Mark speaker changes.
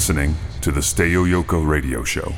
Speaker 1: Listening to the Stay Yoko Radio Show.